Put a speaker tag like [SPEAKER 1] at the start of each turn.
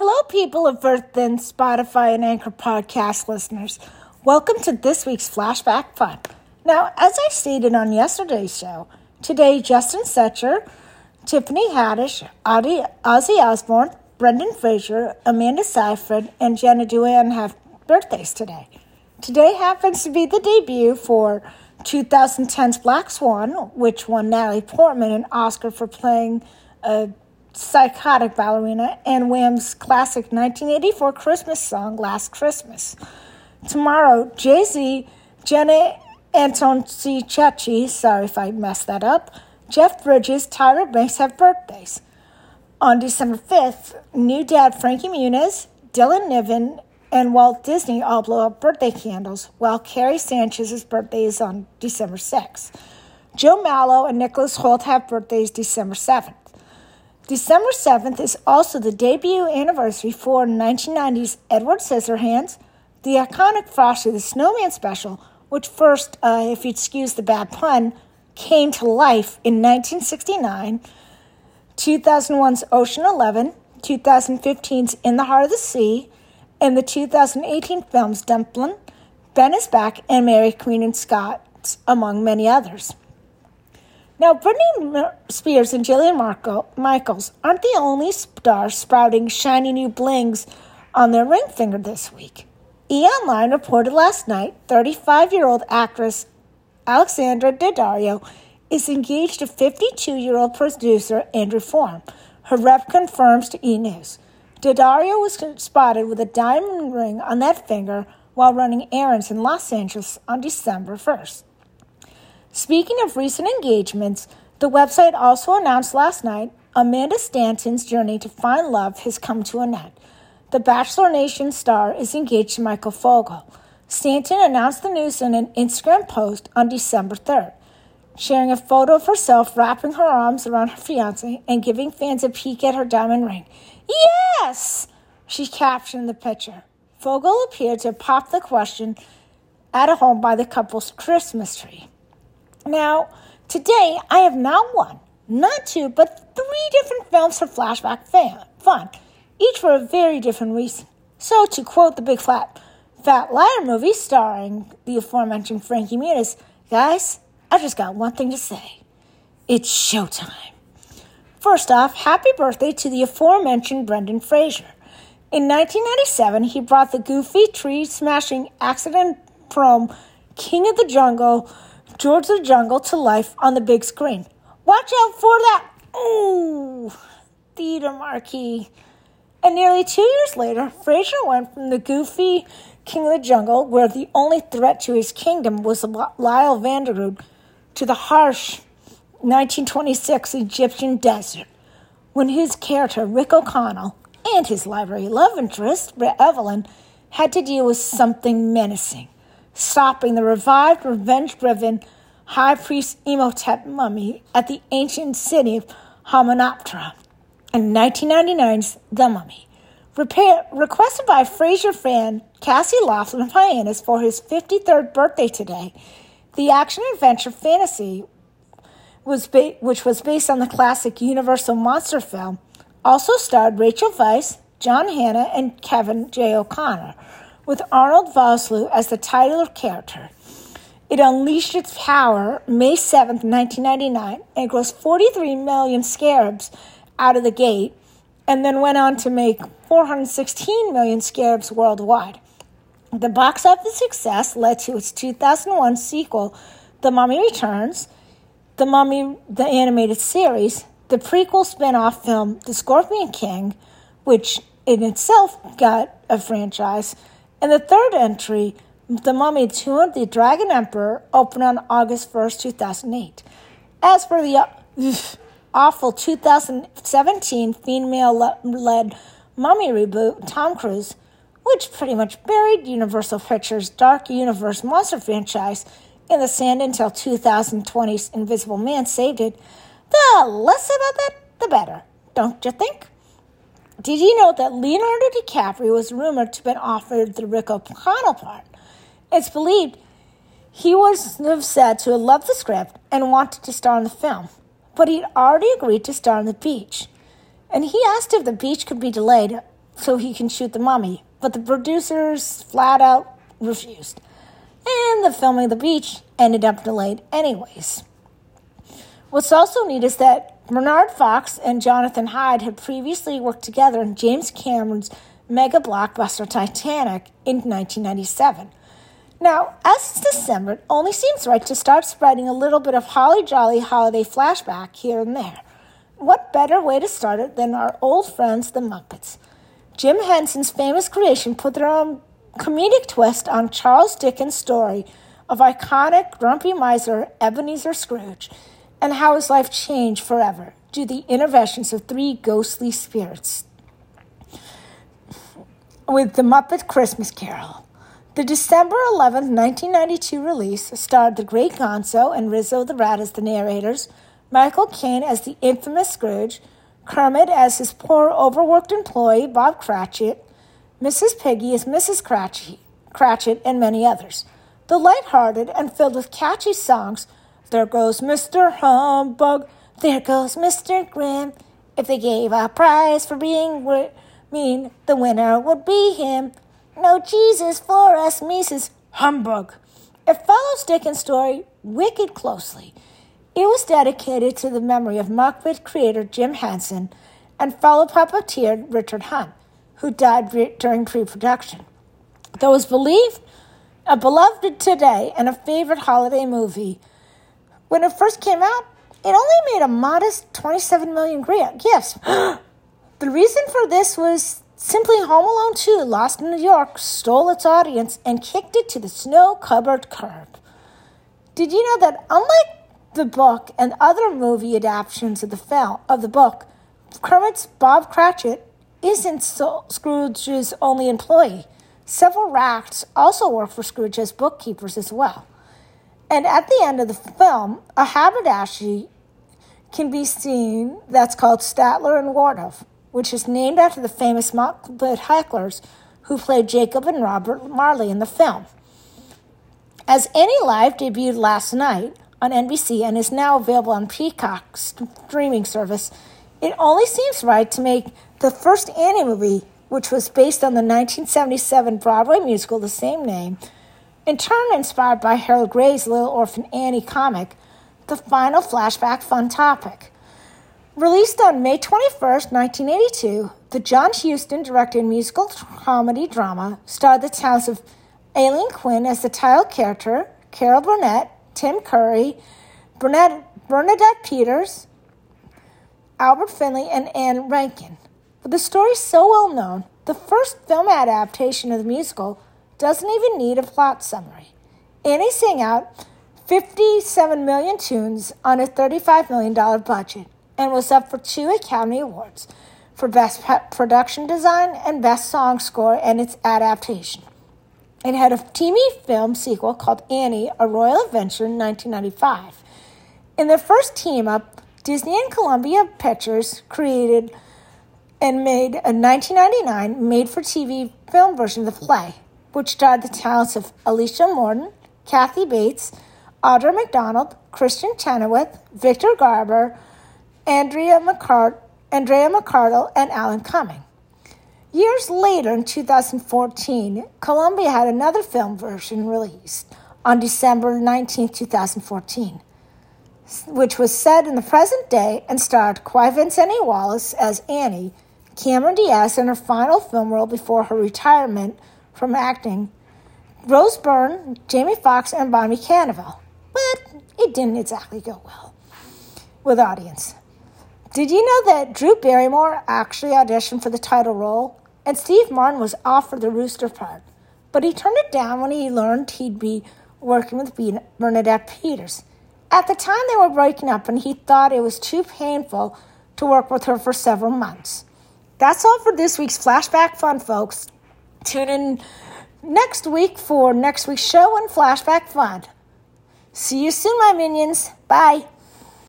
[SPEAKER 1] Hello, people of Earth and Spotify and Anchor podcast listeners. Welcome to this week's Flashback Fun. Now, as I stated on yesterday's show, today Justin Setcher, Tiffany Haddish, Ozzy Osbourne, Brendan Fraser, Amanda Seyfried, and Jenna Dewan have birthdays today. Today happens to be the debut for 2010's Black Swan, which won Natalie Portman an Oscar for playing a psychotic ballerina, and Wham's classic 1984 Christmas song, Last Christmas. Tomorrow, Jay Z, Jenna Antonucci, sorry if I messed that up, Jeff Bridges, Tyra Banks have birthdays. On December 5th, new dad Frankie Muniz, Dylan Niven, and Walt Disney all blow up birthday candles, while Carrie Sanchez's birthday is on December 6th. Joe Mallow and Nicholas Hoult have birthdays December 7th. December 7th is also the debut anniversary for 1990's Edward Scissorhands, the iconic Frosty the Snowman special, which first, uh, if you'd excuse the bad pun, came to life in 1969, 2001's Ocean Eleven, 2015's In the Heart of the Sea, and the 2018 films Dumplin', Ben is Back, and Mary Queen and Scott, among many others. Now, Britney Spears and Jillian Marco, Michaels aren't the only stars sprouting shiny new blings on their ring finger this week. E! Online reported last night 35 year old actress Alexandra Daddario is engaged to 52 year old producer Andrew Form. Her rep confirms to E! News. Daddario was spotted with a diamond ring on that finger while running errands in Los Angeles on December 1st. Speaking of recent engagements, the website also announced last night Amanda Stanton's journey to find love has come to an end. The Bachelor Nation star is engaged to Michael Fogel. Stanton announced the news in an Instagram post on December 3rd, sharing a photo of herself wrapping her arms around her fiance and giving fans a peek at her diamond ring. Yes! She captioned the picture. Fogel appeared to pop the question at a home by the couple's Christmas tree. Now, today I have not one, not two, but three different films for flashback fun, each for a very different reason. So, to quote the Big Flat Fat Liar movie starring the aforementioned Frankie Muniz, guys, I just got one thing to say. It's showtime. First off, happy birthday to the aforementioned Brendan Fraser. In 1997, he brought the goofy, tree smashing, accident prone King of the Jungle, George the Jungle, to life on the big screen. Watch out for that! Ooh, theater marquee. And nearly two years later, Fraser went from the goofy King of the Jungle, where the only threat to his kingdom was Lyle Van de Groot, to the harsh 1926 Egyptian desert, when his character, Rick O'Connell, and his library love interest, Evelyn, had to deal with something menacing, stopping the revived, revenge driven high priest Imhotep mummy at the ancient city of Hamunaptra in 1999's The Mummy. Repair, requested by Fraser fan Cassie Laughlin of Hyannis for his 53rd birthday today, the action adventure fantasy was ba- which was based on the classic Universal monster film, also starred Rachel Weisz, John Hannah, and Kevin J. O'Connor, with Arnold Vosloo as the title character. It unleashed its power May 7, 1999, and grossed 43 million scarabs out of the gate, and then went on to make 416 million scarabs worldwide. The box office success led to its 2001 sequel, The Mummy Returns, the Mummy, the animated series, the prequel spin off film, The Scorpion King, which in itself got a franchise, and the third entry, The Mummy of the Dragon Emperor, opened on August 1st, 2008. As for the awful 2017 female led Mummy reboot, Tom Cruise, which pretty much buried Universal Pictures' Dark Universe monster franchise in the sand until 2020's Invisible Man saved it, the less about that, the better, don't you think? Did you know that Leonardo DiCaprio was rumored to have been offered the Rick O'Connell part? It's believed he was said to have loved the script and wanted to star in the film, but he'd already agreed to star on the beach. And he asked if the beach could be delayed so he can shoot the mummy, but the producers flat out refused. And the filming of the beach ended up delayed anyways. What's also neat is that Bernard Fox and Jonathan Hyde had previously worked together in James Cameron's mega blockbuster Titanic in 1997. Now, as it's December, it only seems right to start spreading a little bit of holly jolly holiday flashback here and there. What better way to start it than our old friends, the Muppets? Jim Henson's famous creation put their own comedic twist on Charles Dickens' story of iconic grumpy miser Ebenezer Scrooge and how his life changed forever due to the interventions of three ghostly spirits with the Muppet Christmas Carol. The December 11, 1992 release starred the great Gonzo and Rizzo the Rat as the narrators, Michael Caine as the infamous Scrooge, Kermit as his poor, overworked employee, Bob Cratchit, Mrs. Piggy as Mrs. Cratchit, Cratchit, and many others. The light-hearted and filled with catchy songs there goes Mr. Humbug. There goes Mr. Grim. If they gave a prize for being mean, the winner would be him. No Jesus for us, Mrs. Humbug. It follows Dickens' story wicked closely. It was dedicated to the memory of Muppet creator Jim Henson and fellow puppeteer Richard Hunt, who died re- during pre-production. Though was believed a beloved today and a favorite holiday movie, when it first came out, it only made a modest 27 million gifts. the reason for this was simply Home Alone 2, Lost in New York, stole its audience and kicked it to the snow covered curb. Did you know that unlike the book and other movie adaptations of the film of the book, Kermit's Bob Cratchit isn't Scrooge's only employee. Several rats also work for Scrooge as bookkeepers as well. And at the end of the film, a haberdashery can be seen that's called Statler and Waldorf, which is named after the famous Muppet hecklers who played Jacob and Robert Marley in the film. As Annie Live debuted last night on NBC and is now available on Peacock's streaming service, it only seems right to make the first Annie movie, which was based on the 1977 Broadway musical the same name, in turn inspired by Harold Gray's Little Orphan Annie comic, the final flashback fun topic. Released on May 21st, 1982, the John Huston directed musical comedy drama starred the talents of Aileen Quinn as the title character, Carol Burnett, Tim Curry, Bernadette, Bernadette Peters, Albert Finney, and Ann Reinking. But the story so well known, the first film adaptation of the musical doesn't even need a plot summary. Annie sang out 57 million tunes on a $35 million budget and was up for two Academy Awards for Best Production Design and Best Song Score and its adaptation. It had a TV film sequel called Annie, A Royal Adventure in 1995. In their first team up, Disney and Columbia Pictures created and made uh, a 1999 made for TV film version of the play which starred the talents of Alicia Morton, Kathy Bates, Audra McDonald, Kristin Chenoweth, Victor Garber, Andrea, McCart- Andrea McArdle, and Alan Cumming. Years later, in 2014, Columbia had another film version released on December 19, 2014, which was set in the present day and starred Quvenzhané Wallis as Annie, Cameron Diaz in her final film role before her retirement from acting Rose Byrne, Jamie Foxx, and Bobby Cannavale. But it didn't exactly go well with audience. Did you know that Drew Barrymore actually auditioned for the title role? And Steve Martin was offered the rooster part, but he turned it down when he learned he'd be working with Bernadette Peters. At the time, they were breaking up, and he thought it was too painful to work with her for several months. That's all for this week's Flashback Fun, folks. Tune in next week for next week's show and Flashback Fun. See you soon, my minions. Bye.